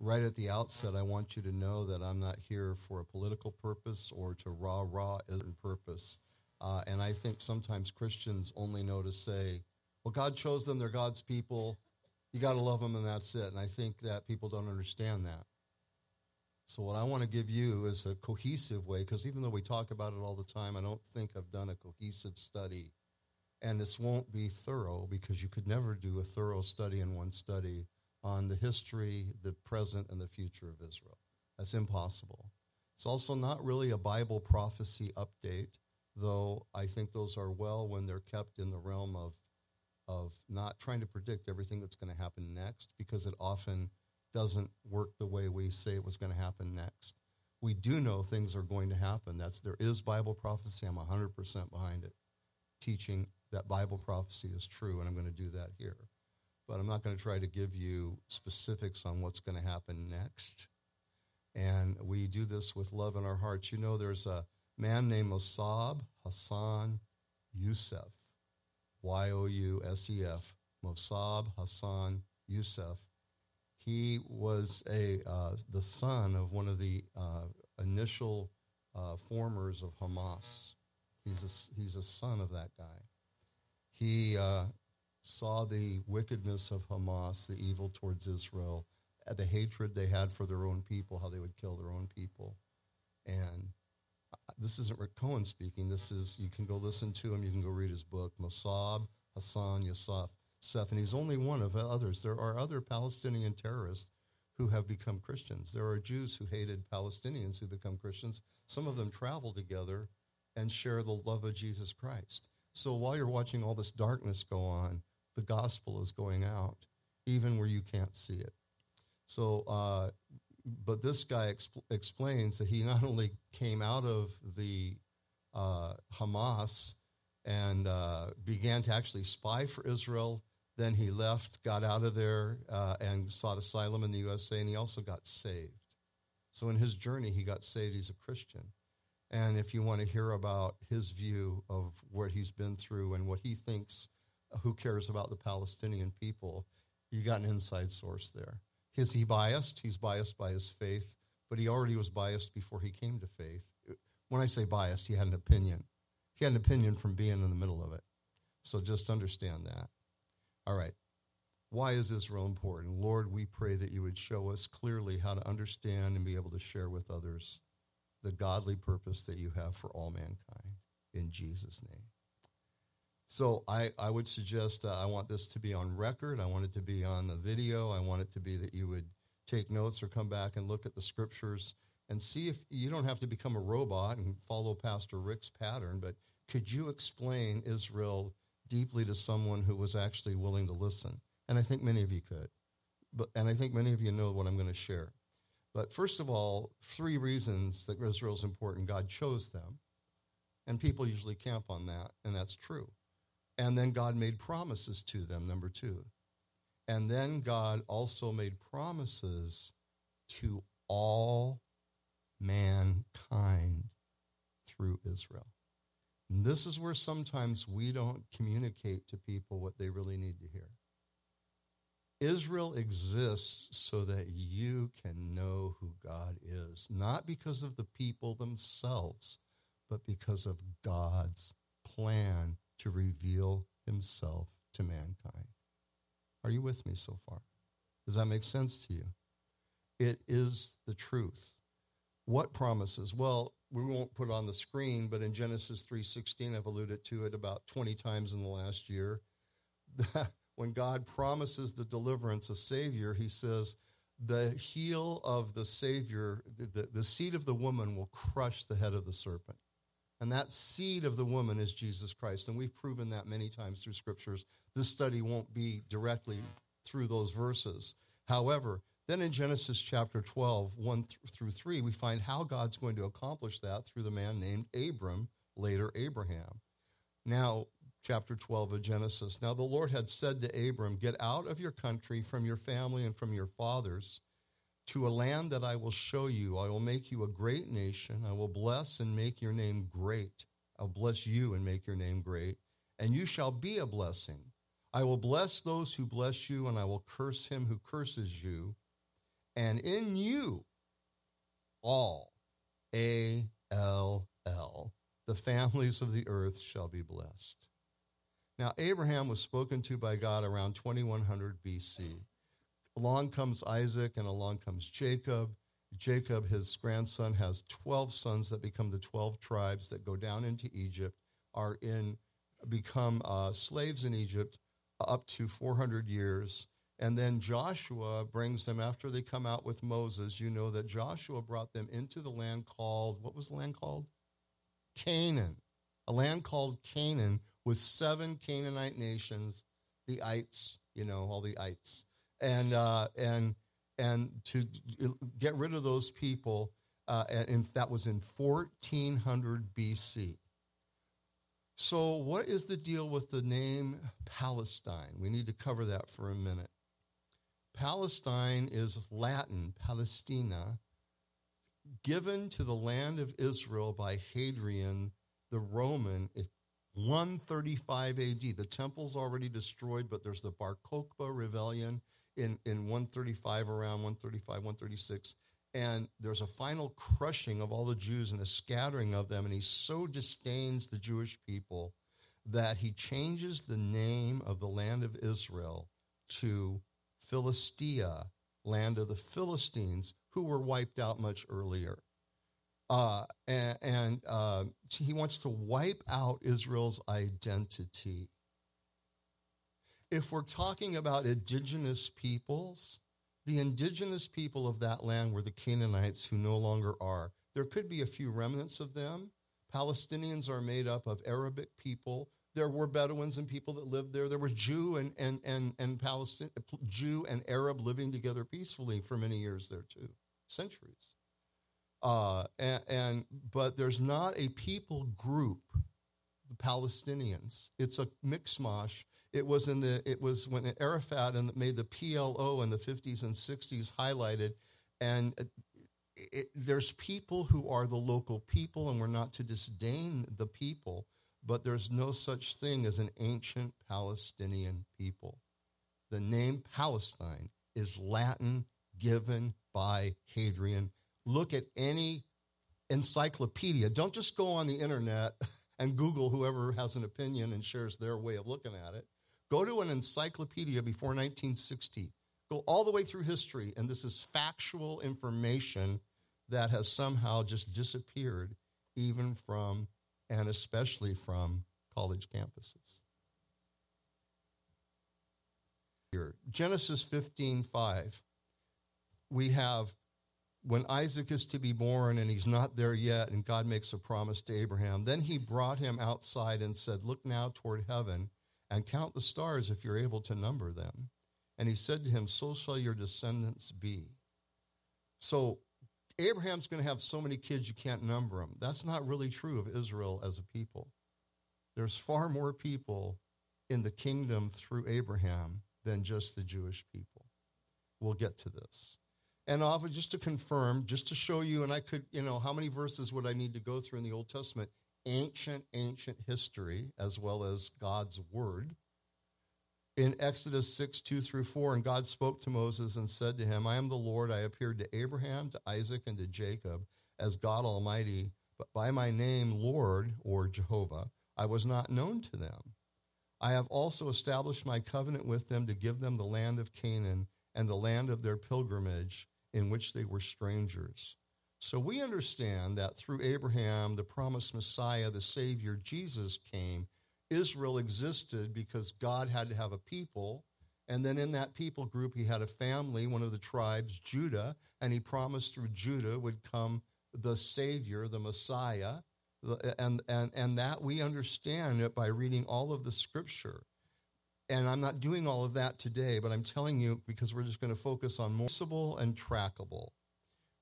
right at the outset, I want you to know that I'm not here for a political purpose or to rah rah in purpose. Uh, and I think sometimes Christians only know to say, well, God chose them, they're God's people. You got to love them, and that's it. And I think that people don't understand that. So, what I want to give you is a cohesive way, because even though we talk about it all the time, I don't think I've done a cohesive study. And this won't be thorough because you could never do a thorough study in one study on the history, the present, and the future of Israel. That's impossible. It's also not really a Bible prophecy update, though I think those are well when they're kept in the realm of, of not trying to predict everything that's going to happen next, because it often doesn't work the way we say it was going to happen next. We do know things are going to happen. That's there is Bible prophecy. I'm 100% behind it, teaching that Bible prophecy is true, and I'm going to do that here. But I'm not going to try to give you specifics on what's going to happen next. And we do this with love in our hearts. You know, there's a man named Mosab Hassan Yousef, Y O U S E F, Mosab Hassan Yousef he was a uh, the son of one of the uh, initial uh, formers of Hamas. He's a, he's a son of that guy. He uh, saw the wickedness of Hamas, the evil towards Israel, uh, the hatred they had for their own people, how they would kill their own people. And uh, this isn't Rick Cohen speaking. This is, you can go listen to him, you can go read his book, Mosab Hassan Yousef stuff, and he's only one of others. There are other Palestinian terrorists who have become Christians. There are Jews who hated Palestinians who become Christians. Some of them travel together and share the love of Jesus Christ. So while you're watching all this darkness go on, the gospel is going out, even where you can't see it. So, uh, but this guy exp- explains that he not only came out of the uh, Hamas and uh, began to actually spy for Israel then he left, got out of there, uh, and sought asylum in the USA, and he also got saved. So in his journey, he got saved. He's a Christian. And if you want to hear about his view of what he's been through and what he thinks, who cares about the Palestinian people, you got an inside source there. Is he biased? He's biased by his faith, but he already was biased before he came to faith. When I say biased, he had an opinion. He had an opinion from being in the middle of it. So just understand that. All right. Why is Israel important? Lord, we pray that you would show us clearly how to understand and be able to share with others the godly purpose that you have for all mankind. In Jesus' name. So I, I would suggest uh, I want this to be on record. I want it to be on the video. I want it to be that you would take notes or come back and look at the scriptures and see if you don't have to become a robot and follow Pastor Rick's pattern, but could you explain Israel deeply to someone who was actually willing to listen. And I think many of you could. But, and I think many of you know what I'm going to share. But first of all, three reasons that Israel is important. God chose them, and people usually camp on that, and that's true. And then God made promises to them, number two. And then God also made promises to all mankind through Israel. And this is where sometimes we don't communicate to people what they really need to hear. Israel exists so that you can know who God is, not because of the people themselves, but because of God's plan to reveal himself to mankind. Are you with me so far? Does that make sense to you? It is the truth. What promises? Well, we won't put on the screen, but in Genesis 3:16 I've alluded to it about 20 times in the last year. when God promises the deliverance, a savior, he says, the heel of the savior, the, the seed of the woman will crush the head of the serpent. And that seed of the woman is Jesus Christ. And we've proven that many times through scriptures. This study won't be directly through those verses. However, then in Genesis chapter 12, 1 through 3, we find how God's going to accomplish that through the man named Abram, later Abraham. Now, chapter 12 of Genesis. Now the Lord had said to Abram, Get out of your country, from your family, and from your fathers, to a land that I will show you. I will make you a great nation. I will bless and make your name great. I'll bless you and make your name great, and you shall be a blessing. I will bless those who bless you, and I will curse him who curses you and in you all, A L L, the families of the earth shall be blessed. Now, Abraham was spoken to by God around 2100 BC. Along comes Isaac and along comes Jacob. Jacob, his grandson, has 12 sons that become the 12 tribes that go down into Egypt, are in, become uh, slaves in Egypt up to 400 years. And then Joshua brings them after they come out with Moses. You know that Joshua brought them into the land called, what was the land called? Canaan. A land called Canaan with seven Canaanite nations, the ites, you know, all the ites. And, uh, and, and to get rid of those people, uh, and that was in 1400 BC. So, what is the deal with the name Palestine? We need to cover that for a minute. Palestine is Latin, Palestina, given to the land of Israel by Hadrian the Roman 135 AD. The temple's already destroyed, but there's the Bar Kokhba rebellion in, in 135, around 135, 136 and there's a final crushing of all the Jews and a scattering of them, and he so disdains the Jewish people that he changes the name of the land of Israel to Philistia, land of the Philistines, who were wiped out much earlier. Uh, and, and uh, he wants to wipe out Israel's identity. If we're talking about indigenous peoples, the indigenous people of that land were the Canaanites who no longer are. There could be a few remnants of them. Palestinians are made up of Arabic people. There were Bedouins and people that lived there. There was Jew and and and and Palestine, Jew and Arab living together peacefully for many years there too, centuries. Uh, and, and but there's not a people group, the Palestinians. It's a mixmash it was in the it was when Arafat and made the PLO in the 50s and 60s highlighted, and it, it, there's people who are the local people, and we're not to disdain the people, but there's no such thing as an ancient Palestinian people. The name Palestine is Latin given by Hadrian. Look at any encyclopedia. Don't just go on the internet and Google whoever has an opinion and shares their way of looking at it. Go to an encyclopedia before 1960. Go all the way through history, and this is factual information that has somehow just disappeared, even from and especially from college campuses. Here, Genesis 15 5. We have when Isaac is to be born and he's not there yet, and God makes a promise to Abraham, then he brought him outside and said, Look now toward heaven and count the stars if you're able to number them. And he said to him, So shall your descendants be. So Abraham's going to have so many kids you can't number them. That's not really true of Israel as a people. There's far more people in the kingdom through Abraham than just the Jewish people. We'll get to this. And often, just to confirm, just to show you, and I could, you know, how many verses would I need to go through in the Old Testament? Ancient, ancient history as well as God's word. In Exodus 6, 2 through 4, and God spoke to Moses and said to him, I am the Lord. I appeared to Abraham, to Isaac, and to Jacob as God Almighty, but by my name, Lord, or Jehovah, I was not known to them. I have also established my covenant with them to give them the land of Canaan and the land of their pilgrimage in which they were strangers. So we understand that through Abraham, the promised Messiah, the Savior, Jesus came. Israel existed because God had to have a people. And then in that people group, he had a family, one of the tribes, Judah, and he promised through Judah would come the Savior, the Messiah. And, and, and that we understand it by reading all of the scripture. And I'm not doing all of that today, but I'm telling you because we're just going to focus on more and trackable.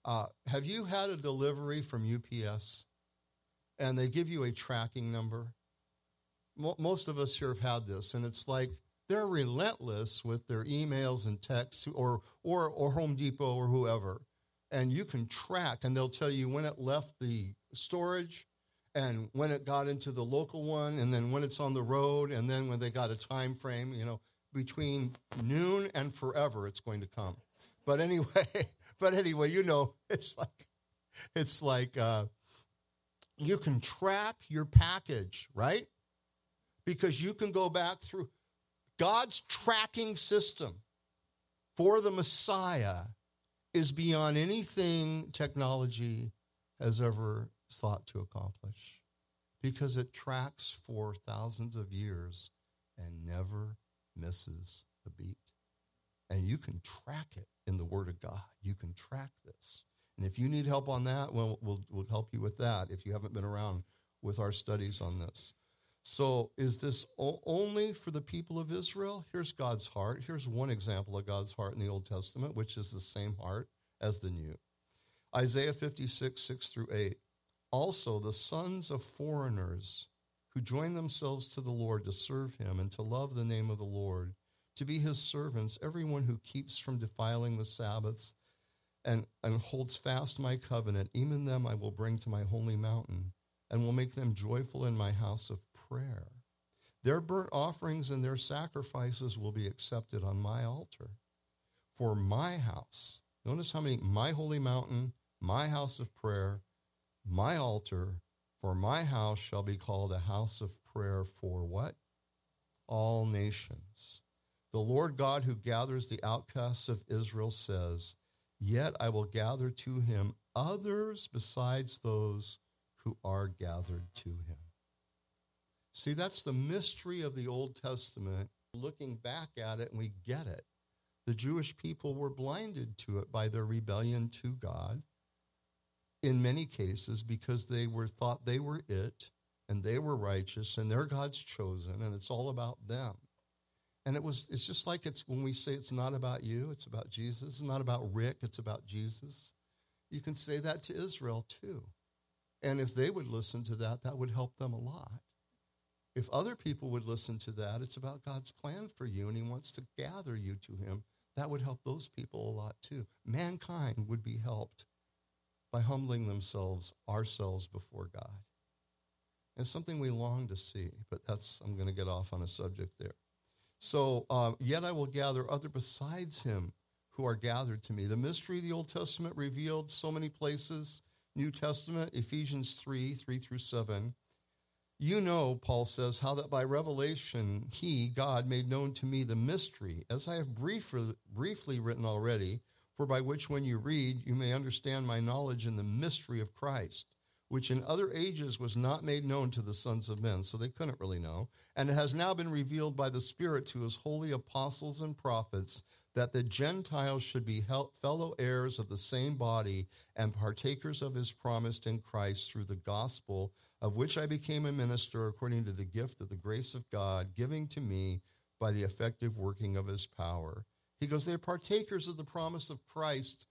Uh, have you had a delivery from UPS and they give you a tracking number? Mo- most of us here have had this, and it's like they're relentless with their emails and texts, or or or Home Depot or whoever, and you can track, and they'll tell you when it left the storage, and when it got into the local one, and then when it's on the road, and then when they got a time frame, you know, between noon and forever, it's going to come. But anyway. but anyway, you know, it's like it's like uh, you can track your package, right? Because you can go back through God's tracking system for the Messiah is beyond anything technology has ever thought to accomplish because it tracks for thousands of years and never misses a beat. And you can track it in the Word of God. You can track this. And if you need help on that, well, we'll, we'll help you with that if you haven't been around with our studies on this. So, is this only for the people of Israel? Here's God's heart. Here's one example of God's heart in the Old Testament, which is the same heart as the New. Isaiah 56, 6 through 8. Also, the sons of foreigners who join themselves to the Lord to serve him and to love the name of the Lord, to be his servants, everyone who keeps from defiling the Sabbaths and, and holds fast my covenant, even them I will bring to my holy mountain and will make them joyful in my house of prayer. Their burnt offerings and their sacrifices will be accepted on my altar. For my house, notice how many, my holy mountain, my house of prayer, my altar, for my house shall be called a house of prayer for what? All nations. The Lord God who gathers the outcasts of Israel says, Yet I will gather to him others besides those who are gathered to him. See, that's the mystery of the Old Testament. Looking back at it, and we get it. The Jewish people were blinded to it by their rebellion to God in many cases because they were thought they were it and they were righteous and they're God's chosen and it's all about them. And it was it's just like it's when we say it's not about you, it's about Jesus. It's not about Rick, it's about Jesus. You can say that to Israel too. And if they would listen to that, that would help them a lot. If other people would listen to that, it's about God's plan for you and he wants to gather you to him. That would help those people a lot too. Mankind would be helped by humbling themselves, ourselves before God. It's something we long to see, but that's, I'm going to get off on a subject there. So, uh, yet I will gather other besides him who are gathered to me. The mystery of the Old Testament revealed so many places. New Testament, Ephesians 3 3 through 7. You know, Paul says, how that by revelation he, God, made known to me the mystery, as I have briefly, briefly written already, for by which when you read, you may understand my knowledge in the mystery of Christ which in other ages was not made known to the sons of men, so they couldn't really know, and it has now been revealed by the Spirit to his holy apostles and prophets that the Gentiles should be fellow heirs of the same body and partakers of his promise in Christ through the gospel, of which I became a minister according to the gift of the grace of God, giving to me by the effective working of his power. He goes, They're partakers of the promise of Christ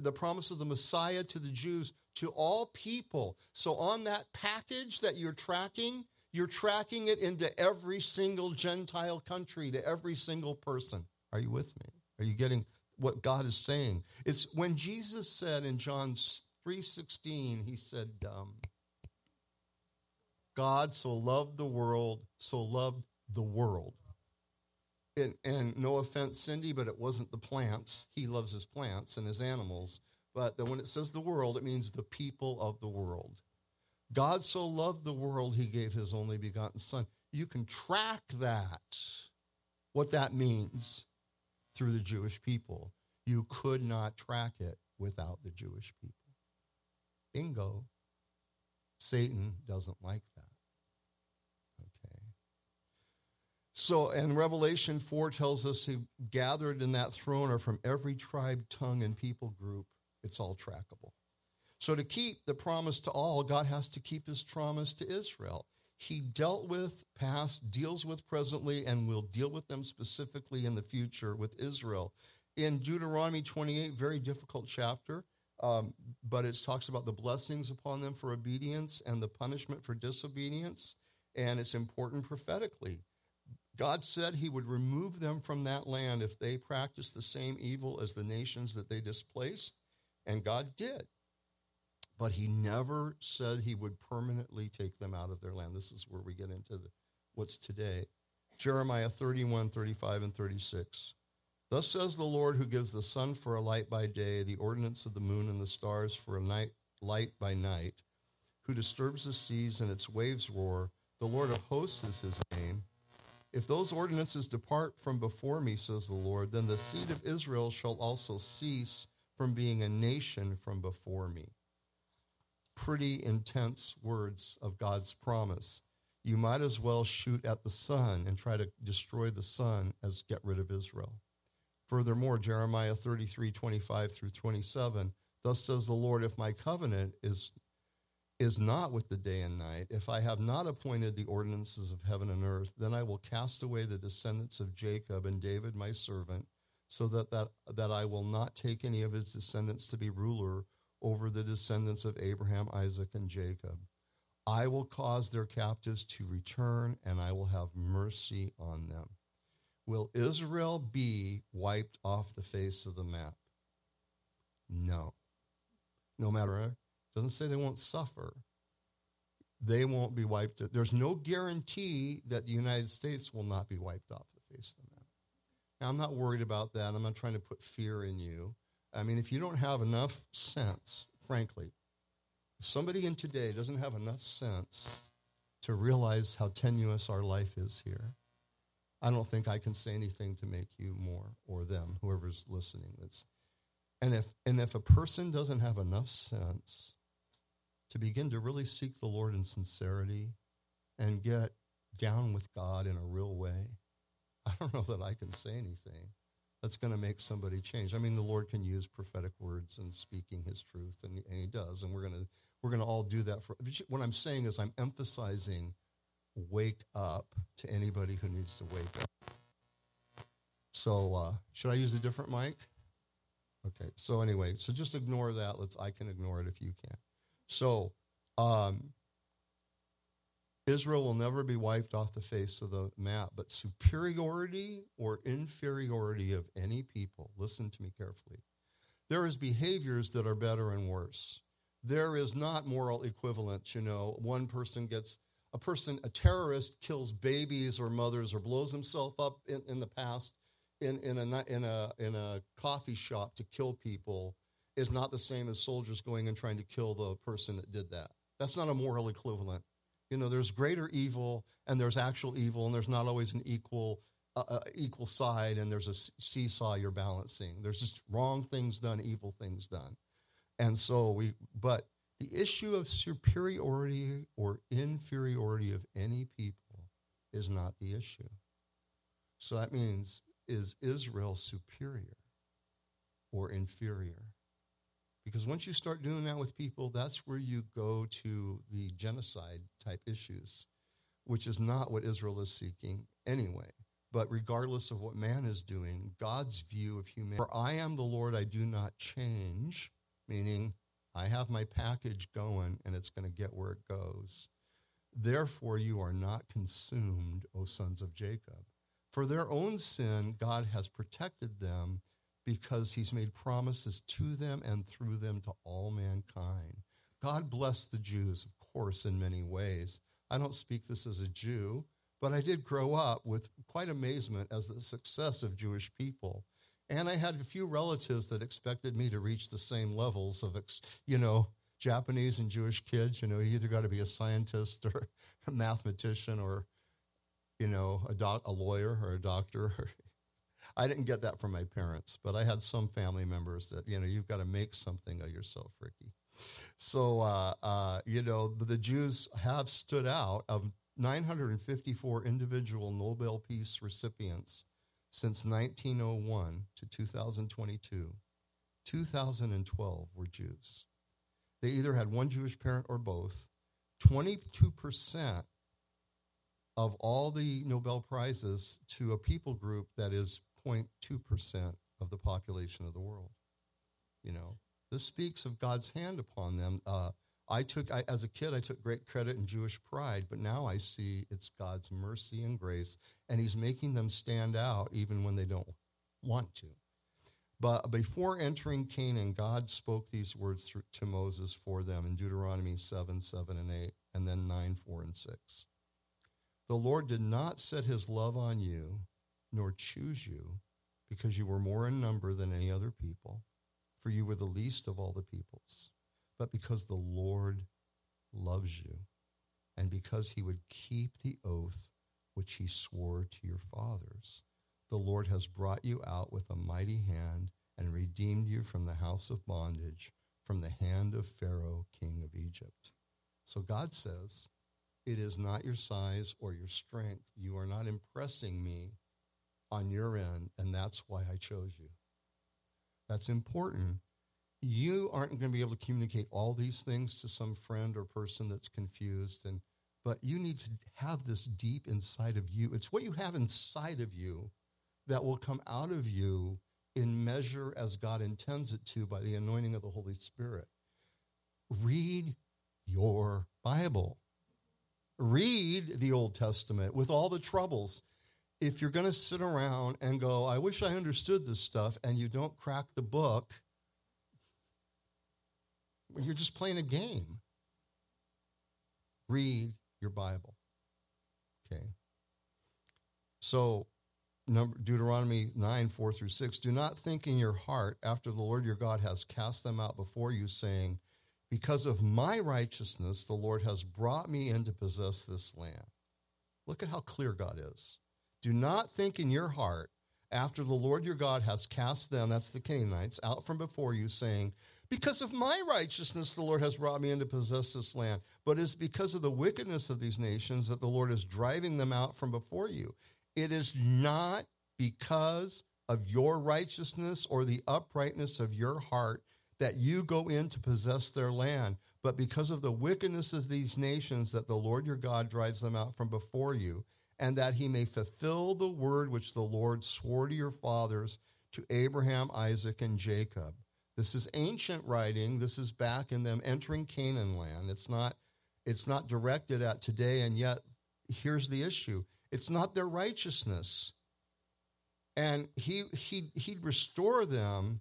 the promise of the Messiah to the Jews, to all people. So on that package that you're tracking, you're tracking it into every single Gentile country, to every single person. Are you with me? Are you getting what God is saying? It's when Jesus said in John 3:16, he said, um, God so loved the world, so loved the world and, and no offense, Cindy, but it wasn't the plants. He loves his plants and his animals. But when it says the world, it means the people of the world. God so loved the world, he gave his only begotten Son. You can track that, what that means, through the Jewish people. You could not track it without the Jewish people. Bingo. Satan doesn't like that. So, and Revelation 4 tells us he gathered in that throne are from every tribe, tongue, and people group. It's all trackable. So, to keep the promise to all, God has to keep his promise to Israel. He dealt with past, deals with presently, and will deal with them specifically in the future with Israel. In Deuteronomy 28, very difficult chapter, um, but it talks about the blessings upon them for obedience and the punishment for disobedience. And it's important prophetically. God said he would remove them from that land if they practiced the same evil as the nations that they displaced, and God did. But he never said he would permanently take them out of their land. This is where we get into the, what's today. Jeremiah 31, 35, and 36. Thus says the Lord who gives the sun for a light by day, the ordinance of the moon and the stars for a night light by night, who disturbs the seas and its waves roar. The Lord of hosts is his name. If those ordinances depart from before me, says the Lord, then the seed of Israel shall also cease from being a nation from before me. Pretty intense words of God's promise. You might as well shoot at the sun and try to destroy the sun as get rid of Israel. Furthermore, Jeremiah 33, 25 through 27, thus says the Lord, if my covenant is, is not with the day and night, if I have not appointed the ordinances of heaven and earth, then I will cast away the descendants of Jacob and David my servant, so that, that, that I will not take any of his descendants to be ruler over the descendants of Abraham, Isaac, and Jacob. I will cause their captives to return, and I will have mercy on them. Will Israel be wiped off the face of the map? No. No matter, doesn't say they won't suffer. They won't be wiped. Out. There's no guarantee that the United States will not be wiped off the face of the map. Now, I'm not worried about that. I'm not trying to put fear in you. I mean, if you don't have enough sense, frankly, if somebody in today doesn't have enough sense to realize how tenuous our life is here, I don't think I can say anything to make you more or them, whoever's listening. That's, and if and if a person doesn't have enough sense to begin to really seek the Lord in sincerity and get down with God in a real way, I don't know that I can say anything that's going to make somebody change. I mean, the Lord can use prophetic words and speaking His truth, and, and He does, and we're going to we're going to all do that. For what I'm saying is, I'm emphasizing wake up to anybody who needs to wake up. So, uh, should I use a different mic? Okay. So anyway, so just ignore that. Let's. I can ignore it if you can. So, um, Israel will never be wiped off the face of the map, but superiority or inferiority of any people. Listen to me carefully. There is behaviors that are better and worse. There is not moral equivalence. You know, one person gets a person, a terrorist, kills babies or mothers or blows himself up in, in the past in, in, a, in, a, in a coffee shop to kill people is not the same as soldiers going and trying to kill the person that did that. That's not a moral equivalent. You know, there's greater evil and there's actual evil, and there's not always an equal uh, uh, equal side, and there's a seesaw you're balancing. There's just wrong things done, evil things done, and so we. But the issue of superiority or inferiority of any people is not the issue. So that means, is Israel superior or inferior? Because once you start doing that with people, that's where you go to the genocide type issues, which is not what Israel is seeking anyway. But regardless of what man is doing, God's view of humanity, for I am the Lord, I do not change, meaning I have my package going and it's going to get where it goes. Therefore, you are not consumed, O sons of Jacob. For their own sin, God has protected them because he's made promises to them and through them to all mankind. God blessed the Jews, of course, in many ways. I don't speak this as a Jew, but I did grow up with quite amazement as the success of Jewish people. And I had a few relatives that expected me to reach the same levels of, you know, Japanese and Jewish kids. You know, you either got to be a scientist or a mathematician or, you know, a, doc, a lawyer or a doctor. I didn't get that from my parents, but I had some family members that, you know, you've got to make something of yourself, Ricky. So, uh, uh, you know, the Jews have stood out of 954 individual Nobel Peace recipients since 1901 to 2022, 2012 were Jews. They either had one Jewish parent or both. 22% of all the Nobel Prizes to a people group that is 0.2% of the population of the world. You know, this speaks of God's hand upon them. Uh, I took, I, as a kid, I took great credit in Jewish pride, but now I see it's God's mercy and grace, and He's making them stand out even when they don't want to. But before entering Canaan, God spoke these words to Moses for them in Deuteronomy 7, 7, and 8, and then 9, 4, and 6. The Lord did not set his love on you, nor choose you, because you were more in number than any other people, for you were the least of all the peoples, but because the Lord loves you, and because he would keep the oath which he swore to your fathers. The Lord has brought you out with a mighty hand and redeemed you from the house of bondage, from the hand of Pharaoh, king of Egypt. So God says, It is not your size or your strength. You are not impressing me on your end, and that's why I chose you. That's important. You aren't going to be able to communicate all these things to some friend or person that's confused and but you need to have this deep inside of you. It's what you have inside of you that will come out of you in measure as God intends it to by the anointing of the Holy Spirit. Read your Bible. Read the Old Testament with all the troubles. If you're going to sit around and go, I wish I understood this stuff, and you don't crack the book, you're just playing a game. Read your Bible. Okay. So, number, Deuteronomy 9, 4 through 6. Do not think in your heart after the Lord your God has cast them out before you, saying, Because of my righteousness, the Lord has brought me in to possess this land. Look at how clear God is. Do not think in your heart after the Lord your God has cast them, that's the Canaanites, out from before you, saying, because of my righteousness, the Lord has brought me in to possess this land. But it's because of the wickedness of these nations that the Lord is driving them out from before you. It is not because of your righteousness or the uprightness of your heart that you go in to possess their land, but because of the wickedness of these nations that the Lord your God drives them out from before you, and that he may fulfill the word which the Lord swore to your fathers, to Abraham, Isaac, and Jacob. This is ancient writing. This is back in them entering Canaan land. It's not it's not directed at today and yet here's the issue. It's not their righteousness. And he he he'd restore them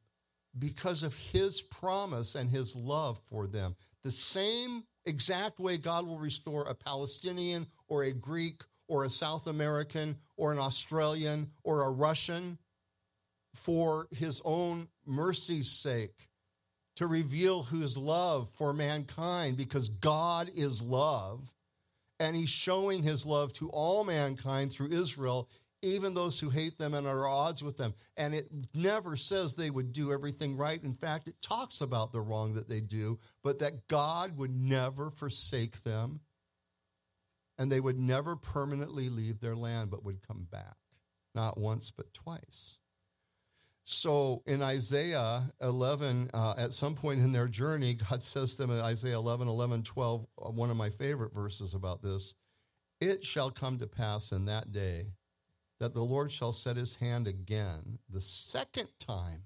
because of his promise and his love for them. The same exact way God will restore a Palestinian or a Greek or a South American or an Australian or a Russian for his own mercy's sake, to reveal his love for mankind, because God is love. And he's showing his love to all mankind through Israel, even those who hate them and are odds with them. And it never says they would do everything right. In fact, it talks about the wrong that they do, but that God would never forsake them and they would never permanently leave their land, but would come back. Not once, but twice. So in Isaiah 11, uh, at some point in their journey, God says to them in Isaiah 11, 11, 12, uh, one of my favorite verses about this It shall come to pass in that day that the Lord shall set his hand again, the second time,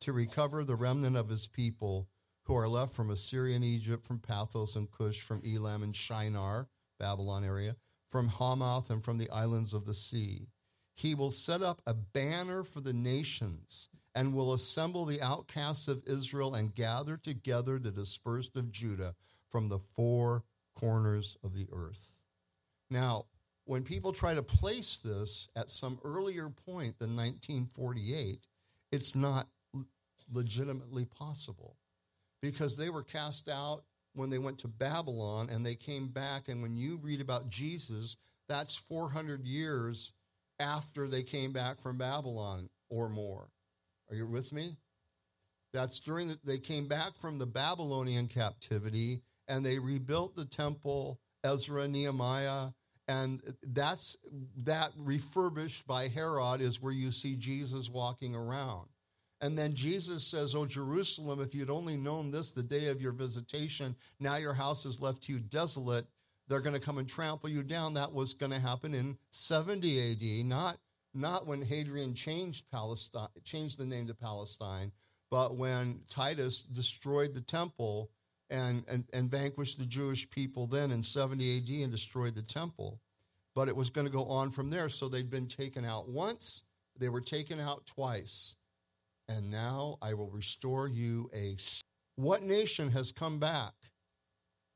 to recover the remnant of his people who are left from Assyria and Egypt, from Pathros and Cush, from Elam and Shinar, Babylon area, from Hamath and from the islands of the sea he will set up a banner for the nations and will assemble the outcasts of Israel and gather together the dispersed of Judah from the four corners of the earth. Now, when people try to place this at some earlier point than 1948, it's not legitimately possible because they were cast out when they went to Babylon and they came back. And when you read about Jesus, that's 400 years after they came back from Babylon or more. Are you with me? That's during the, they came back from the Babylonian captivity and they rebuilt the temple, Ezra, Nehemiah, and that's that refurbished by Herod is where you see Jesus walking around. And then Jesus says, Oh, Jerusalem, if you'd only known this the day of your visitation, now your house is left to you desolate they're going to come and trample you down. That was going to happen in 70 AD, not, not when Hadrian changed, Palestine, changed the name to Palestine, but when Titus destroyed the temple and, and, and vanquished the Jewish people then in 70 AD and destroyed the temple. But it was going to go on from there. So they'd been taken out once, they were taken out twice. And now I will restore you a. What nation has come back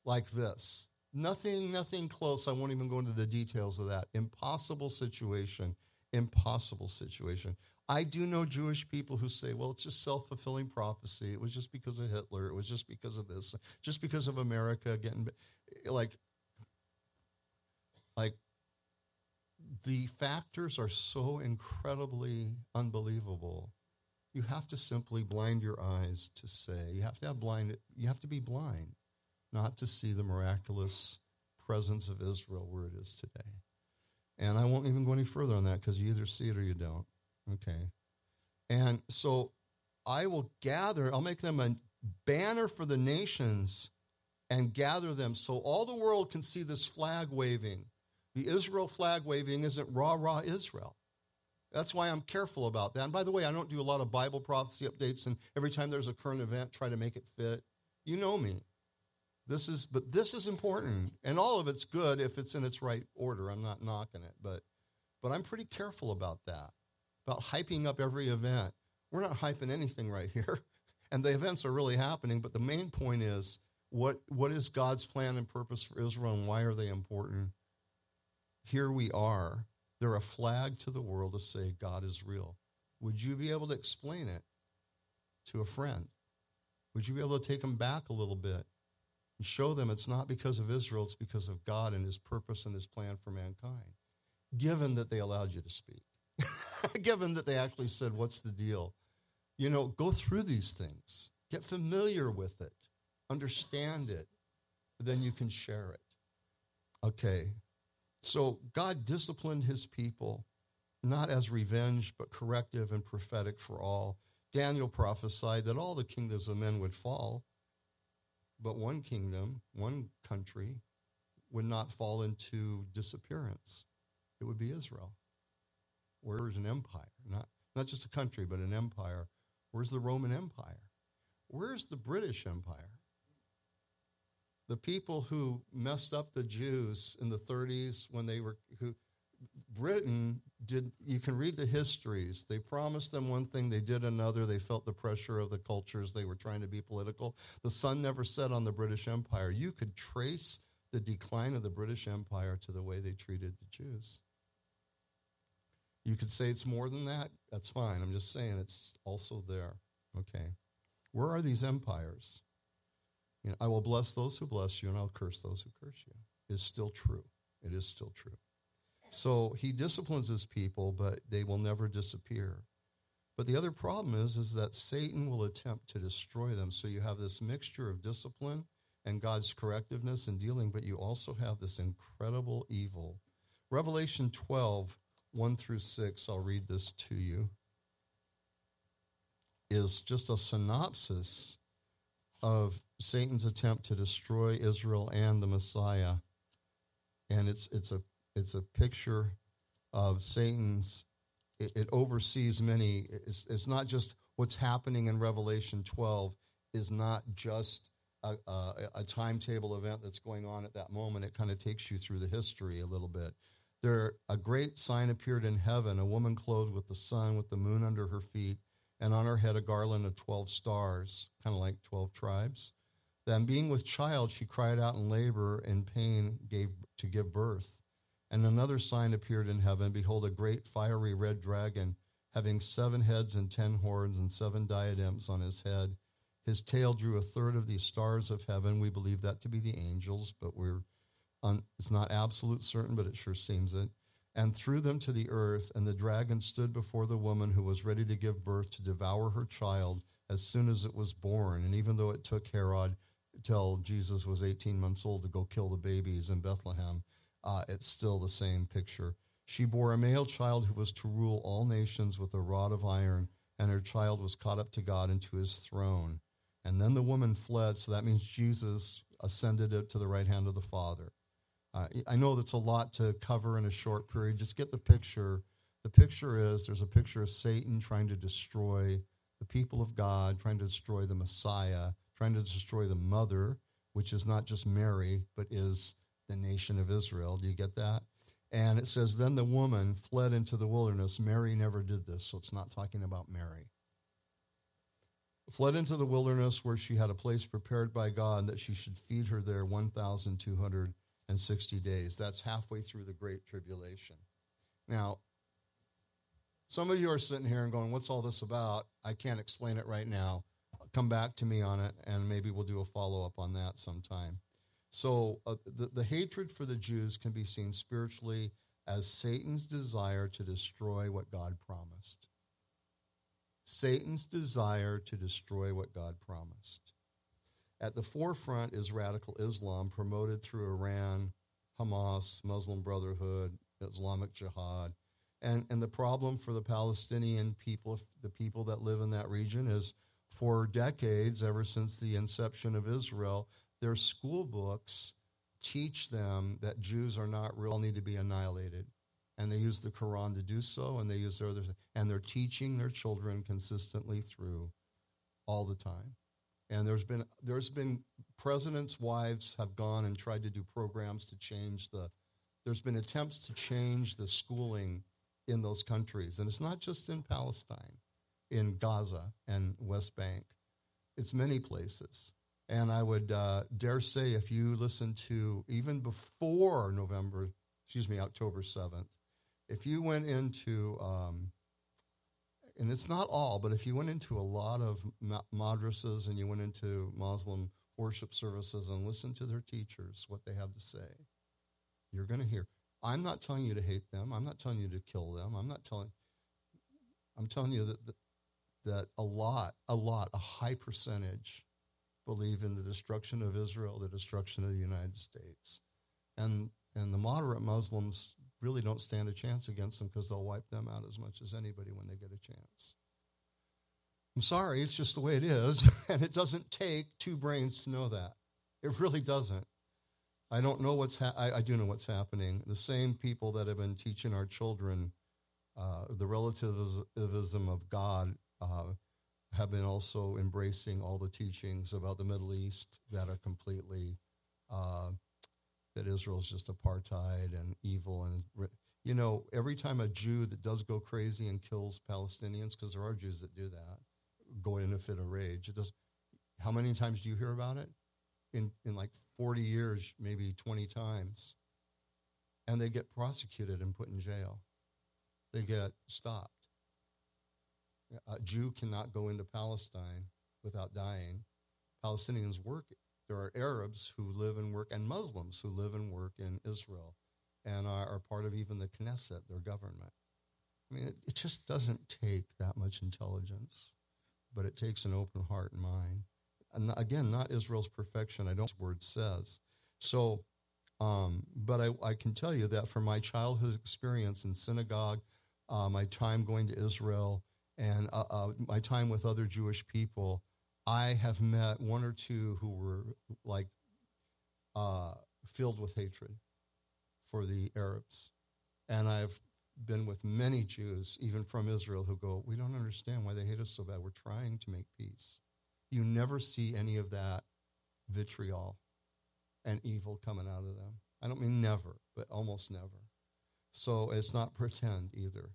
like this? Nothing, nothing close. I won't even go into the details of that. Impossible situation. Impossible situation. I do know Jewish people who say, well, it's just self fulfilling prophecy. It was just because of Hitler. It was just because of this, just because of America getting like, like the factors are so incredibly unbelievable. You have to simply blind your eyes to say, you have to have blind, you have to be blind not to see the miraculous presence of Israel where it is today. And I won't even go any further on that because you either see it or you don't. Okay. And so I will gather, I'll make them a banner for the nations and gather them so all the world can see this flag waving. The Israel flag waving isn't rah rah Israel. That's why I'm careful about that. And by the way, I don't do a lot of Bible prophecy updates, and every time there's a current event, try to make it fit. You know me. This is, but this is important, and all of it's good if it's in its right order. I'm not knocking it, but, but I'm pretty careful about that about hyping up every event. We're not hyping anything right here. And the events are really happening, but the main point is what, what is God's plan and purpose for Israel and why are they important? Here we are. They're a flag to the world to say God is real. Would you be able to explain it to a friend? Would you be able to take them back a little bit and show them it's not because of Israel, it's because of God and his purpose and his plan for mankind, given that they allowed you to speak? given that they actually said, What's the deal? You know, go through these things, get familiar with it, understand it, then you can share it. Okay, so God disciplined his people not as revenge, but corrective and prophetic for all. Daniel prophesied that all the kingdoms of men would fall, but one kingdom, one country, would not fall into disappearance. It would be Israel. Where's an empire? Not, not just a country, but an empire. Where's the Roman Empire? Where's the British Empire? The people who messed up the Jews in the 30s when they were, who, Britain did, you can read the histories. They promised them one thing, they did another. They felt the pressure of the cultures. They were trying to be political. The sun never set on the British Empire. You could trace the decline of the British Empire to the way they treated the Jews. You could say it's more than that. That's fine. I'm just saying it's also there. Okay. Where are these empires? You know, I will bless those who bless you, and I'll curse those who curse you. Is still true. It is still true. So he disciplines his people, but they will never disappear. But the other problem is, is that Satan will attempt to destroy them. So you have this mixture of discipline and God's correctiveness and dealing, but you also have this incredible evil. Revelation 12 1 through 6, I'll read this to you, is just a synopsis of Satan's attempt to destroy Israel and the Messiah. And it's, it's, a, it's a picture of Satan's, it, it oversees many. It's, it's not just what's happening in Revelation 12, is not just a, a, a timetable event that's going on at that moment. It kind of takes you through the history a little bit. There, a great sign appeared in heaven a woman clothed with the sun, with the moon under her feet, and on her head a garland of 12 stars, kind of like 12 tribes. Then, being with child, she cried out in labor and pain gave, to give birth. And another sign appeared in heaven Behold, a great fiery red dragon, having seven heads and ten horns and seven diadems on his head. His tail drew a third of the stars of heaven. We believe that to be the angels, but we're it's not absolute certain, but it sure seems it, and threw them to the earth. And the dragon stood before the woman who was ready to give birth to devour her child as soon as it was born. And even though it took Herod till Jesus was 18 months old to go kill the babies in Bethlehem, uh, it's still the same picture. She bore a male child who was to rule all nations with a rod of iron, and her child was caught up to God into his throne. And then the woman fled, so that means Jesus ascended it to the right hand of the Father. Uh, I know that's a lot to cover in a short period. Just get the picture. The picture is there's a picture of Satan trying to destroy the people of God, trying to destroy the Messiah, trying to destroy the mother, which is not just Mary, but is the nation of Israel. Do you get that? And it says, Then the woman fled into the wilderness. Mary never did this, so it's not talking about Mary. Fled into the wilderness where she had a place prepared by God that she should feed her there 1,260 days. That's halfway through the Great Tribulation. Now, Some of you are sitting here and going, What's all this about? I can't explain it right now. Come back to me on it, and maybe we'll do a follow up on that sometime. So, uh, the, the hatred for the Jews can be seen spiritually as Satan's desire to destroy what God promised. Satan's desire to destroy what God promised. At the forefront is radical Islam, promoted through Iran, Hamas, Muslim Brotherhood, Islamic Jihad. And, and the problem for the Palestinian people, the people that live in that region, is for decades, ever since the inception of Israel, their school books teach them that Jews are not real, need to be annihilated. And they use the Quran to do so, and they use their others, and they're teaching their children consistently through all the time. And there's been there's been presidents' wives have gone and tried to do programs to change the. There's been attempts to change the schooling in those countries, and it's not just in Palestine, in Gaza and West Bank. It's many places. And I would uh, dare say, if you listen to even before November, excuse me, October 7th, if you went into, um, and it's not all, but if you went into a lot of madrasas and you went into Muslim worship services and listened to their teachers, what they have to say, you're going to hear. I'm not telling you to hate them. I'm not telling you to kill them. I'm not telling. I'm telling you that, that, that a lot, a lot, a high percentage believe in the destruction of Israel, the destruction of the United States. And, and the moderate Muslims really don't stand a chance against them because they'll wipe them out as much as anybody when they get a chance. I'm sorry, it's just the way it is. and it doesn't take two brains to know that. It really doesn't. I don't know what's ha- I, I, do know what's happening. The same people that have been teaching our children uh, the relativism of God uh, have been also embracing all the teachings about the Middle East that are completely uh, that Israel is just apartheid and evil and you know every time a Jew that does go crazy and kills Palestinians because there are Jews that do that go in a fit of rage. It does. How many times do you hear about it? In in like forty years, maybe twenty times, and they get prosecuted and put in jail. They get stopped a Jew cannot go into Palestine without dying. Palestinians work. There are Arabs who live and work, and Muslims who live and work in Israel, and are, part of even the Knesset, their government. I mean, it, it just doesn't take that much intelligence, but it takes an open heart and mind. And again, not Israel's perfection. I don't. Word says so. Um, but I, I, can tell you that from my childhood experience in synagogue, uh, my time going to Israel, and uh, uh, my time with other Jewish people, I have met one or two who were like uh, filled with hatred for the Arabs. And I've been with many Jews, even from Israel, who go, We don't understand why they hate us so bad. We're trying to make peace. You never see any of that vitriol and evil coming out of them. I don't mean never, but almost never. So it's not pretend either.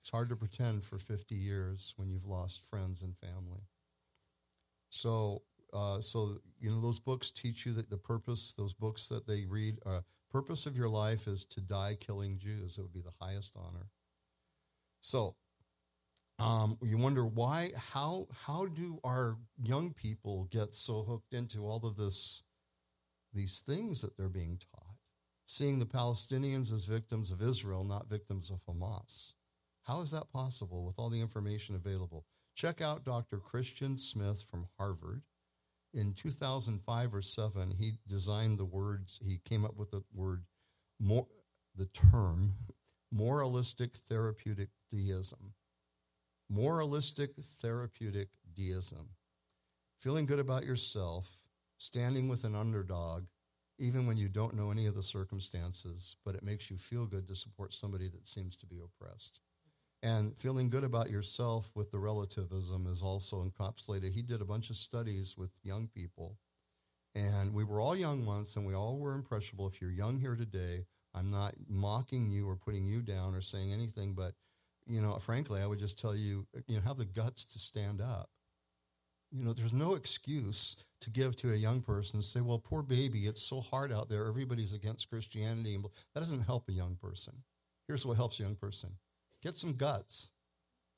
It's hard to pretend for 50 years when you've lost friends and family. So, uh, so you know, those books teach you that the purpose, those books that they read, uh, purpose of your life is to die killing Jews. It would be the highest honor. So, um, you wonder why, how, how do our young people get so hooked into all of this, these things that they're being taught? Seeing the Palestinians as victims of Israel, not victims of Hamas. How is that possible with all the information available? Check out Dr. Christian Smith from Harvard. In 2005 or 7, he designed the words, he came up with the word, the term moralistic therapeutic deism. Moralistic therapeutic deism. Feeling good about yourself, standing with an underdog, even when you don't know any of the circumstances, but it makes you feel good to support somebody that seems to be oppressed. And feeling good about yourself with the relativism is also encapsulated. He did a bunch of studies with young people, and we were all young once, and we all were impressionable. If you're young here today, I'm not mocking you or putting you down or saying anything, but you know, frankly, I would just tell you, you know, have the guts to stand up. You know, there's no excuse to give to a young person and say, well, poor baby, it's so hard out there. Everybody's against Christianity. That doesn't help a young person. Here's what helps a young person Get some guts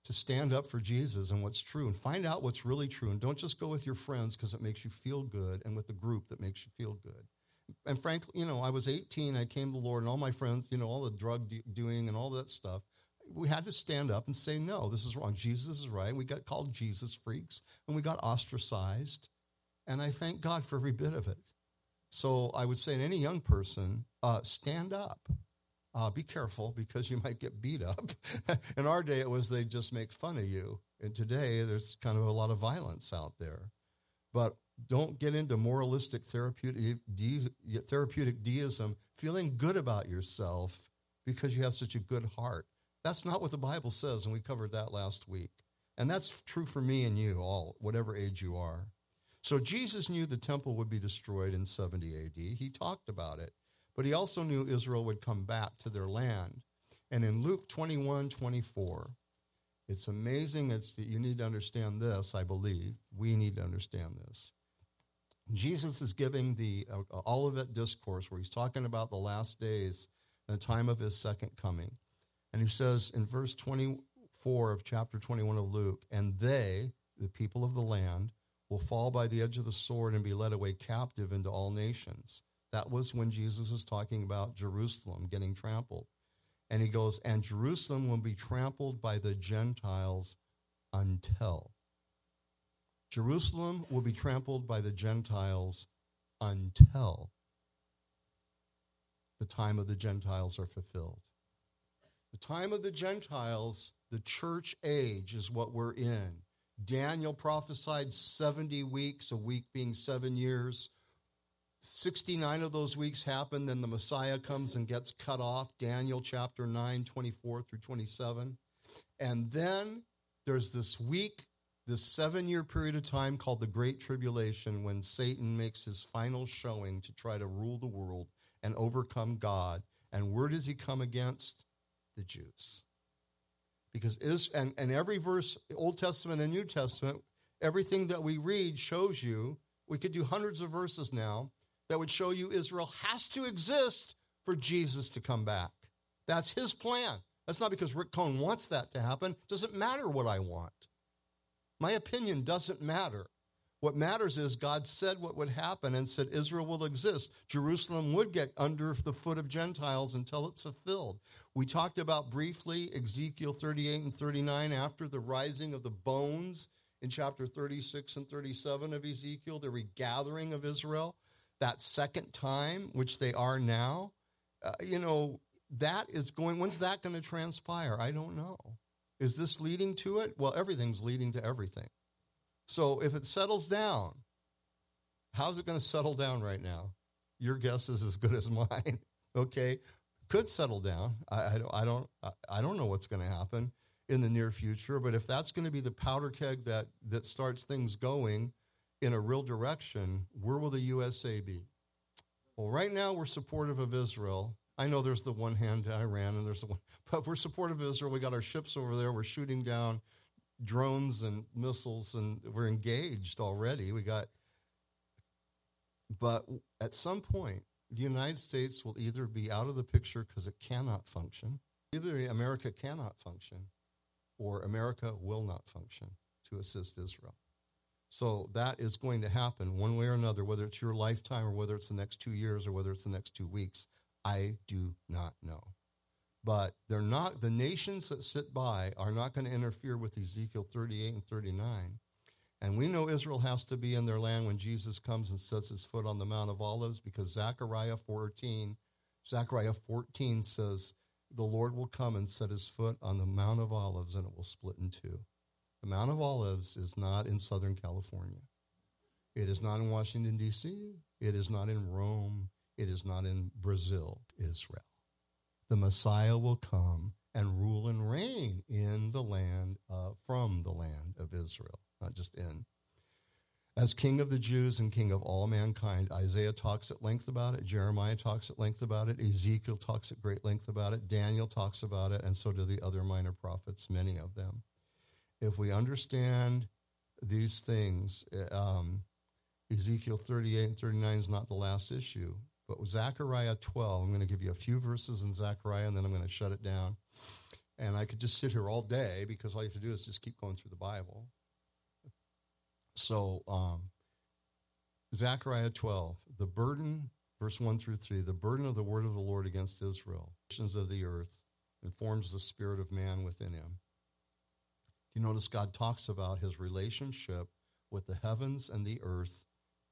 to stand up for Jesus and what's true and find out what's really true. And don't just go with your friends because it makes you feel good and with the group that makes you feel good. And frankly, you know, I was 18, I came to the Lord, and all my friends, you know, all the drug doing and all that stuff, we had to stand up and say, no, this is wrong. Jesus is right. We got called Jesus freaks and we got ostracized. And I thank God for every bit of it. So I would say to any young person, uh, stand up. Uh, be careful because you might get beat up. In our day, it was they just make fun of you. And today, there's kind of a lot of violence out there. But don't get into moralistic therapeutic, de- therapeutic deism, feeling good about yourself because you have such a good heart. That's not what the Bible says, and we covered that last week. And that's true for me and you all, whatever age you are. So Jesus knew the temple would be destroyed in 70 AD. He talked about it. But he also knew Israel would come back to their land. And in Luke 21 24, it's amazing. It's, that you need to understand this, I believe. We need to understand this. Jesus is giving the uh, Olivet discourse where he's talking about the last days, the time of his second coming. And he says in verse 24 of chapter 21 of Luke, and they, the people of the land, will fall by the edge of the sword and be led away captive into all nations. That was when Jesus was talking about Jerusalem getting trampled. And he goes, and Jerusalem will be trampled by the Gentiles until. Jerusalem will be trampled by the Gentiles until the time of the Gentiles are fulfilled. The time of the Gentiles, the church age, is what we're in. Daniel prophesied 70 weeks, a week being seven years. 69 of those weeks happen, then the Messiah comes and gets cut off. Daniel chapter 9, 24 through 27. And then there's this week, this seven year period of time called the Great Tribulation when Satan makes his final showing to try to rule the world and overcome God. And where does he come against? The Jews. Because is and, and every verse, Old Testament and New Testament, everything that we read shows you, we could do hundreds of verses now that would show you Israel has to exist for Jesus to come back. That's his plan. That's not because Rick Cohn wants that to happen. It doesn't matter what I want. My opinion doesn't matter. What matters is God said what would happen and said Israel will exist. Jerusalem would get under the foot of Gentiles until it's fulfilled. We talked about briefly Ezekiel 38 and 39 after the rising of the bones in chapter 36 and 37 of Ezekiel, the regathering of Israel that second time, which they are now, uh, you know, that is going, when's that going to transpire? I don't know. Is this leading to it? Well, everything's leading to everything. So if it settles down, how's it going to settle down right now? Your guess is as good as mine. okay, could settle down. I, I, I don't. I don't know what's going to happen in the near future. But if that's going to be the powder keg that that starts things going, in a real direction, where will the USA be? Well, right now we're supportive of Israel. I know there's the one hand to Iran and there's the one, but we're supportive of Israel. We got our ships over there. We're shooting down drones and missiles and we're engaged already. We got, but at some point, the United States will either be out of the picture because it cannot function, either America cannot function, or America will not function to assist Israel. So that is going to happen one way or another, whether it's your lifetime or whether it's the next two years or whether it's the next two weeks. I do not know. But they're not, the nations that sit by are not going to interfere with Ezekiel 38 and 39. And we know Israel has to be in their land when Jesus comes and sets his foot on the Mount of Olives because Zechariah 14, Zechariah 14 says, the Lord will come and set his foot on the Mount of Olives and it will split in two. The Mount of Olives is not in Southern California. It is not in Washington, D.C. It is not in Rome. It is not in Brazil, Israel. The Messiah will come and rule and reign in the land, uh, from the land of Israel, not just in. As King of the Jews and King of all mankind, Isaiah talks at length about it. Jeremiah talks at length about it. Ezekiel talks at great length about it. Daniel talks about it, and so do the other minor prophets, many of them if we understand these things, um, Ezekiel 38 and 39 is not the last issue. But Zechariah 12, I'm going to give you a few verses in Zechariah and then I'm going to shut it down. And I could just sit here all day because all you have to do is just keep going through the Bible. So, um, Zechariah 12, the burden, verse 1 through 3, the burden of the word of the Lord against Israel, nations of the earth, informs the spirit of man within him. You notice God talks about his relationship with the heavens and the earth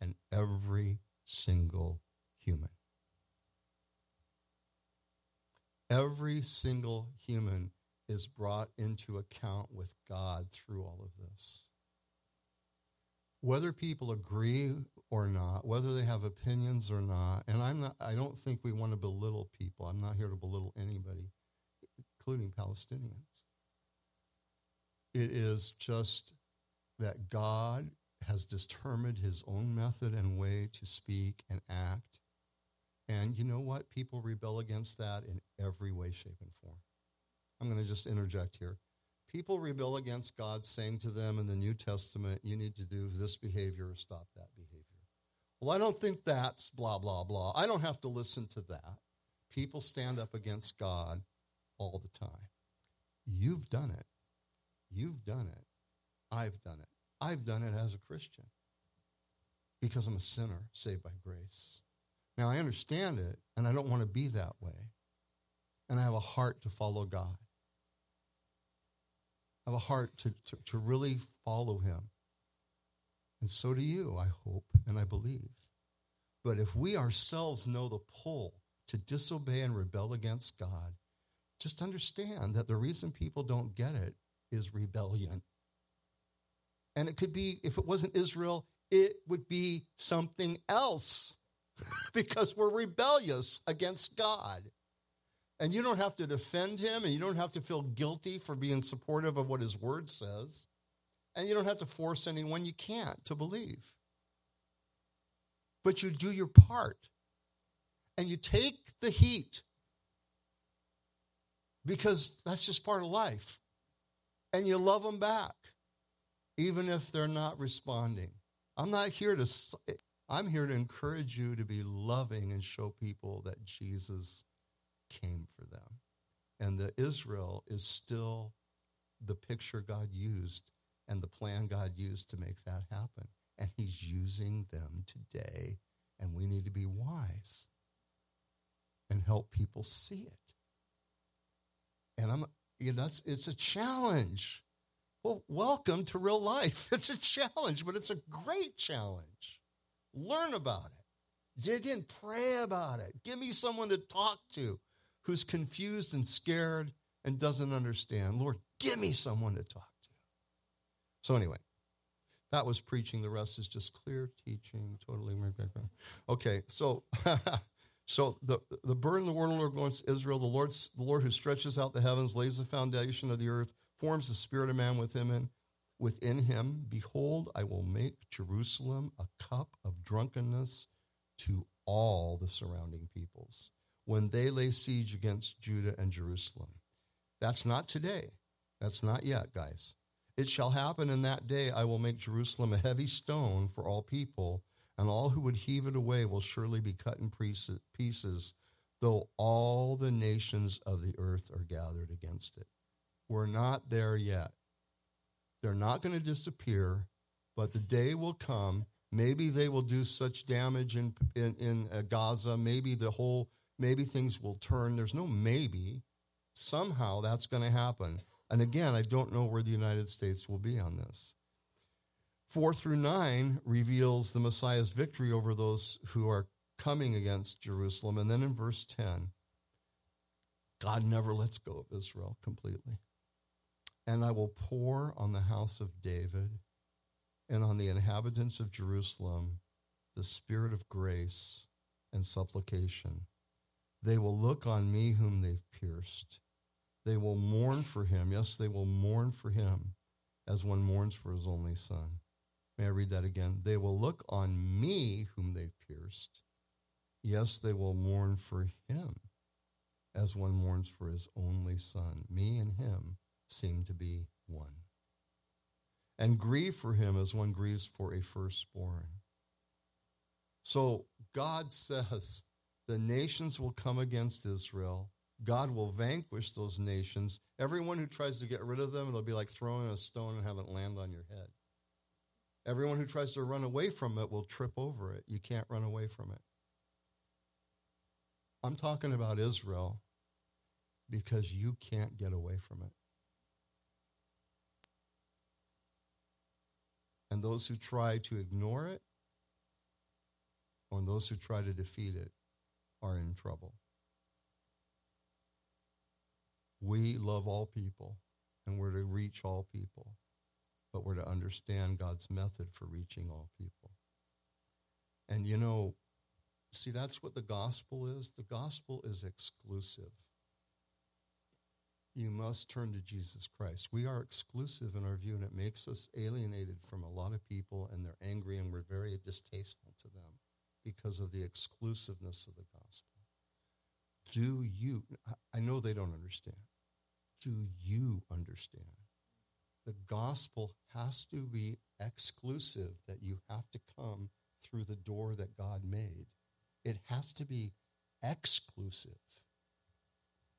and every single human. Every single human is brought into account with God through all of this. Whether people agree or not, whether they have opinions or not, and I'm not I don't think we want to belittle people. I'm not here to belittle anybody, including Palestinians. It is just that God has determined his own method and way to speak and act. And you know what? People rebel against that in every way, shape, and form. I'm going to just interject here. People rebel against God saying to them in the New Testament, you need to do this behavior or stop that behavior. Well, I don't think that's blah, blah, blah. I don't have to listen to that. People stand up against God all the time. You've done it. You've done it. I've done it. I've done it as a Christian because I'm a sinner saved by grace. Now, I understand it, and I don't want to be that way. And I have a heart to follow God. I have a heart to, to, to really follow Him. And so do you, I hope, and I believe. But if we ourselves know the pull to disobey and rebel against God, just understand that the reason people don't get it is rebellion. And it could be, if it wasn't Israel, it would be something else because we're rebellious against God. And you don't have to defend him and you don't have to feel guilty for being supportive of what his word says. And you don't have to force anyone you can't to believe. But you do your part and you take the heat because that's just part of life. And you love them back even if they're not responding. I'm not here to, I'm here to encourage you to be loving and show people that Jesus came for them. And that Israel is still the picture God used and the plan God used to make that happen. And he's using them today. And we need to be wise and help people see it. And I'm, you know, it's, it's a challenge. Well, welcome to real life. It's a challenge, but it's a great challenge. Learn about it. Dig in, pray about it. Give me someone to talk to who's confused and scared and doesn't understand. Lord, give me someone to talk to. So, anyway, that was preaching. The rest is just clear teaching. Totally. Okay, so. So the the burden the word of the Lord to Israel, the Lord the Lord who stretches out the heavens, lays the foundation of the earth, forms the spirit of man within him. Within him, behold, I will make Jerusalem a cup of drunkenness to all the surrounding peoples when they lay siege against Judah and Jerusalem. That's not today. That's not yet, guys. It shall happen in that day I will make Jerusalem a heavy stone for all people, and all who would heave it away will surely be cut in pieces, though all the nations of the earth are gathered against it. We're not there yet. They're not going to disappear, but the day will come. Maybe they will do such damage in, in, in uh, Gaza. Maybe the whole, maybe things will turn. There's no maybe. Somehow that's going to happen. And again, I don't know where the United States will be on this. Four through nine reveals the Messiah's victory over those who are coming against Jerusalem. And then in verse 10, God never lets go of Israel completely. And I will pour on the house of David and on the inhabitants of Jerusalem the spirit of grace and supplication. They will look on me whom they've pierced. They will mourn for him. Yes, they will mourn for him as one mourns for his only son. May I read that again? They will look on me whom they've pierced. Yes, they will mourn for him as one mourns for his only son. Me and him seem to be one. And grieve for him as one grieves for a firstborn. So God says the nations will come against Israel. God will vanquish those nations. Everyone who tries to get rid of them, it'll be like throwing a stone and having it land on your head. Everyone who tries to run away from it will trip over it. You can't run away from it. I'm talking about Israel because you can't get away from it. And those who try to ignore it or those who try to defeat it are in trouble. We love all people and we're to reach all people, but we're to understand God's method for reaching all people. And you know, see, that's what the gospel is. The gospel is exclusive. You must turn to Jesus Christ. We are exclusive in our view, and it makes us alienated from a lot of people, and they're angry, and we're very distasteful to them because of the exclusiveness of the gospel. Do you, I know they don't understand. Do you understand? The gospel has to be exclusive, that you have to come through the door that God made. It has to be exclusive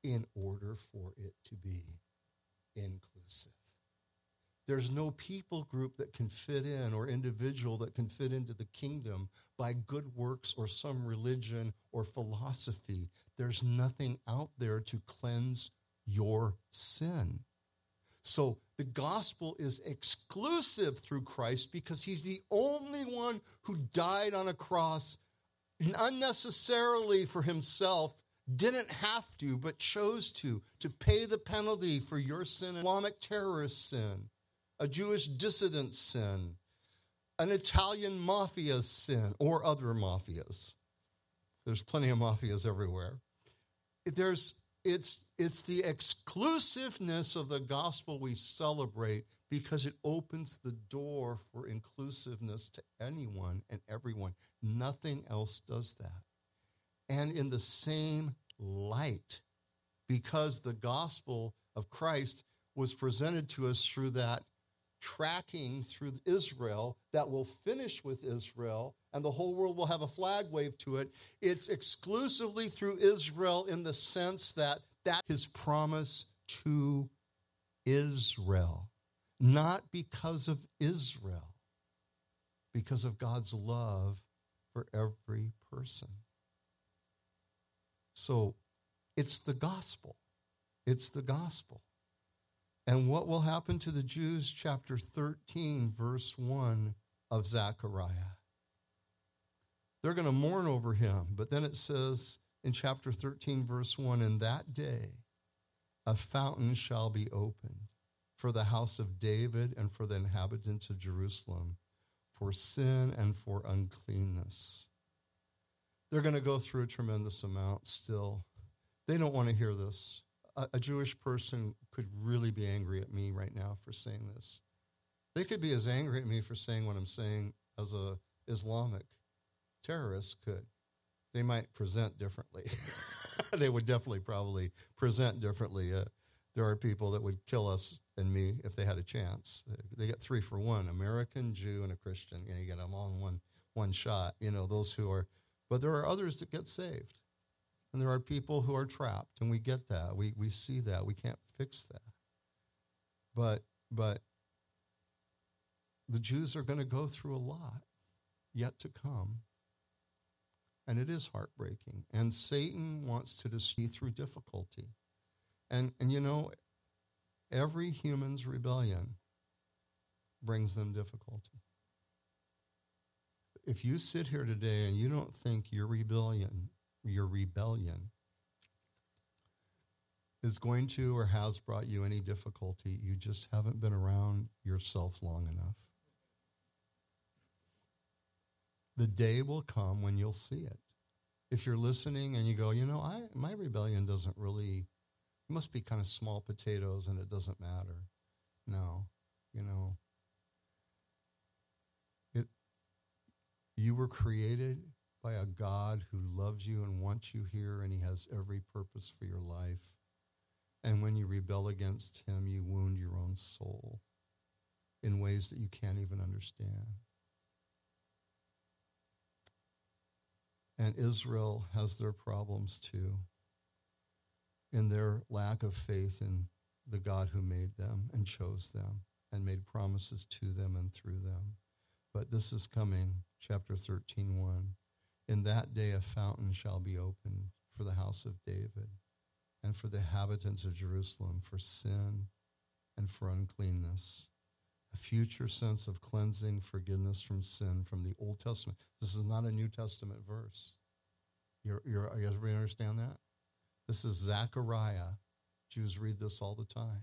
in order for it to be inclusive. There's no people group that can fit in or individual that can fit into the kingdom by good works or some religion or philosophy. There's nothing out there to cleanse your sin. So the gospel is exclusive through Christ because he's the only one who died on a cross unnecessarily for himself, didn't have to, but chose to, to pay the penalty for your sin, Islamic terrorist sin, a Jewish dissident sin, an Italian mafia sin, or other mafias. There's plenty of mafias everywhere. There's it's, it's the exclusiveness of the gospel we celebrate because it opens the door for inclusiveness to anyone and everyone. Nothing else does that. And in the same light, because the gospel of Christ was presented to us through that tracking through Israel that will finish with Israel and the whole world will have a flag wave to it. It's exclusively through Israel in the sense that that his promise to Israel, not because of Israel, because of God's love for every person. So it's the gospel. It's the gospel. And what will happen to the Jews, chapter 13, verse 1 of Zechariah? They're going to mourn over him. But then it says in chapter 13, verse 1 In that day a fountain shall be opened for the house of David and for the inhabitants of Jerusalem, for sin and for uncleanness. They're going to go through a tremendous amount still. They don't want to hear this. A, a Jewish person could really be angry at me right now for saying this. They could be as angry at me for saying what I'm saying as a Islamic terrorist could. They might present differently. they would definitely probably present differently. Uh, there are people that would kill us and me if they had a chance. They get three for one: American, Jew, and a Christian. You, know, you get them all in one one shot. You know those who are, but there are others that get saved, and there are people who are trapped, and we get that. We we see that. We can't fix that. But but the Jews are going to go through a lot yet to come and it is heartbreaking. And Satan wants to deceive through difficulty. And, and you know, every human's rebellion brings them difficulty. If you sit here today and you don't think your rebellion, your rebellion is going to or has brought you any difficulty, you just haven't been around yourself long enough. The day will come when you'll see it. If you're listening and you go, you know, I my rebellion doesn't really it must be kind of small potatoes and it doesn't matter. No, you know. It you were created by a God who loves you and wants you here and he has every purpose for your life. And when you rebel against him, you wound your own soul in ways that you can't even understand. And Israel has their problems too. in their lack of faith in the God who made them and chose them and made promises to them and through them. But this is coming, chapter 13, 1. In that day a fountain shall be opened for the house of David and for the inhabitants of Jerusalem for sin and for uncleanness. A future sense of cleansing, forgiveness from sin from the Old Testament. This is not a New Testament verse. You're, you're, you everybody understand that? This is Zechariah. Jews read this all the time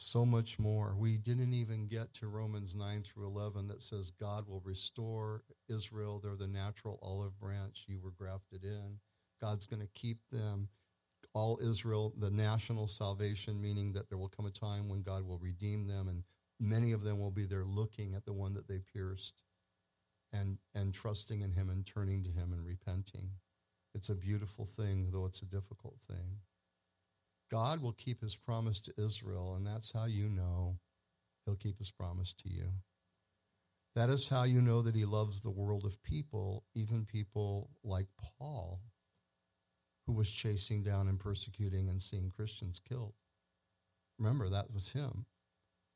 so much more. We didn't even get to Romans 9 through 11 that says God will restore Israel. They're the natural olive branch. You were grafted in. God's going to keep them. All Israel, the national salvation, meaning that there will come a time when God will redeem them, and many of them will be there looking at the one that they pierced and, and trusting in him and turning to him and repenting. It's a beautiful thing, though it's a difficult thing. God will keep his promise to Israel, and that's how you know he'll keep his promise to you. That is how you know that he loves the world of people, even people like Paul, who was chasing down and persecuting and seeing Christians killed. Remember, that was him.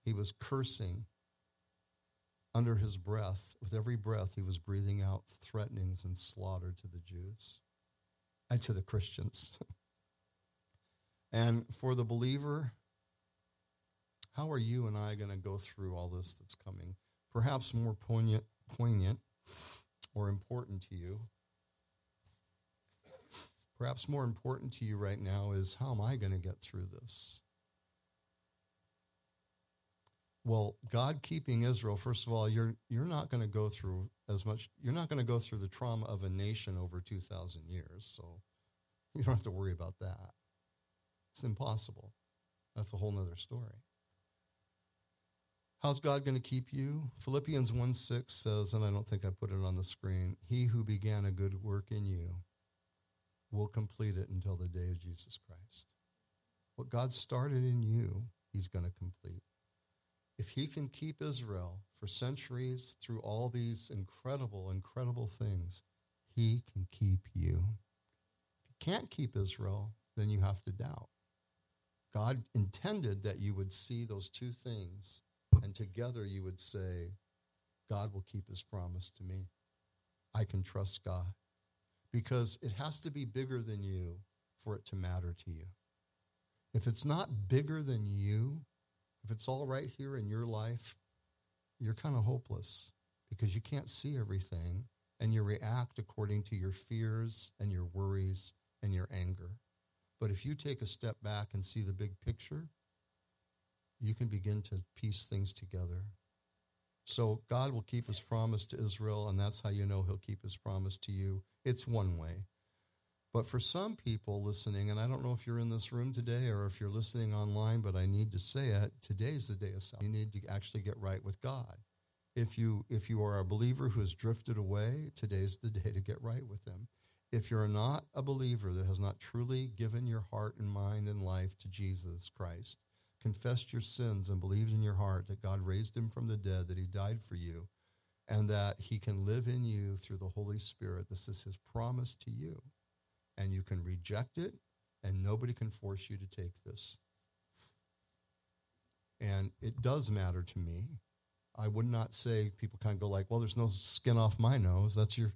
He was cursing under his breath. With every breath, he was breathing out threatenings and slaughter to the Jews and to the Christians. And for the believer, how are you and I going to go through all this that's coming? Perhaps more poignant, poignant or important to you. Perhaps more important to you right now is how am I going to get through this? Well, God keeping Israel, first of all, you're you're not going to go through as much you're not going to go through the trauma of a nation over 2000 years, so you don't have to worry about that. It's impossible. That's a whole other story. How's God going to keep you? Philippians 1 6 says, and I don't think I put it on the screen He who began a good work in you will complete it until the day of Jesus Christ. What God started in you, He's going to complete. If He can keep Israel for centuries through all these incredible, incredible things, He can keep you. If He can't keep Israel, then you have to doubt. God intended that you would see those two things, and together you would say, God will keep his promise to me. I can trust God. Because it has to be bigger than you for it to matter to you. If it's not bigger than you, if it's all right here in your life, you're kind of hopeless because you can't see everything and you react according to your fears and your worries and your anger. But if you take a step back and see the big picture, you can begin to piece things together. So God will keep his promise to Israel, and that's how you know he'll keep his promise to you. It's one way. But for some people listening, and I don't know if you're in this room today or if you're listening online, but I need to say it, today's the day of salvation. You need to actually get right with God. If you if you are a believer who has drifted away, today's the day to get right with him. If you're not a believer that has not truly given your heart and mind and life to Jesus Christ, confessed your sins and believed in your heart that God raised him from the dead, that he died for you, and that he can live in you through the Holy Spirit, this is his promise to you. And you can reject it, and nobody can force you to take this. And it does matter to me. I would not say people kind of go like, well, there's no skin off my nose. That's your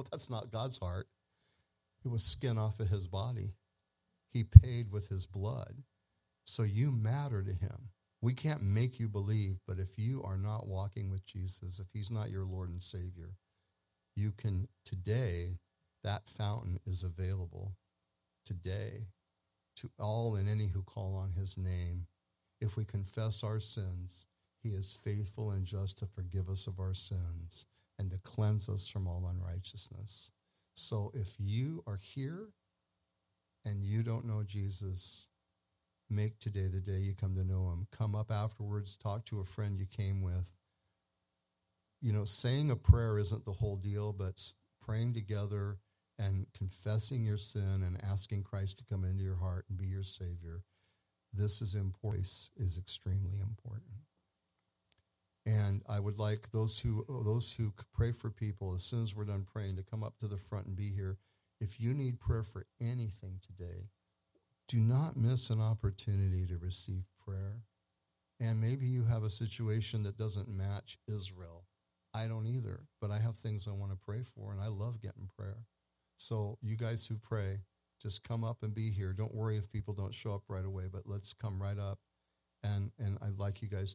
well, that's not God's heart. It was skin off of his body. He paid with his blood. So you matter to him. We can't make you believe, but if you are not walking with Jesus, if he's not your Lord and Savior, you can today, that fountain is available today to all and any who call on his name. If we confess our sins, he is faithful and just to forgive us of our sins and to cleanse us from all unrighteousness. So if you are here and you don't know Jesus, make today the day you come to know him. Come up afterwards, talk to a friend you came with. You know, saying a prayer isn't the whole deal, but praying together and confessing your sin and asking Christ to come into your heart and be your Savior. This is important, is extremely important. And I would like those who those who pray for people as soon as we're done praying to come up to the front and be here. If you need prayer for anything today, do not miss an opportunity to receive prayer. And maybe you have a situation that doesn't match Israel. I don't either, but I have things I want to pray for, and I love getting prayer. So, you guys who pray, just come up and be here. Don't worry if people don't show up right away, but let's come right up. And, and I'd like you guys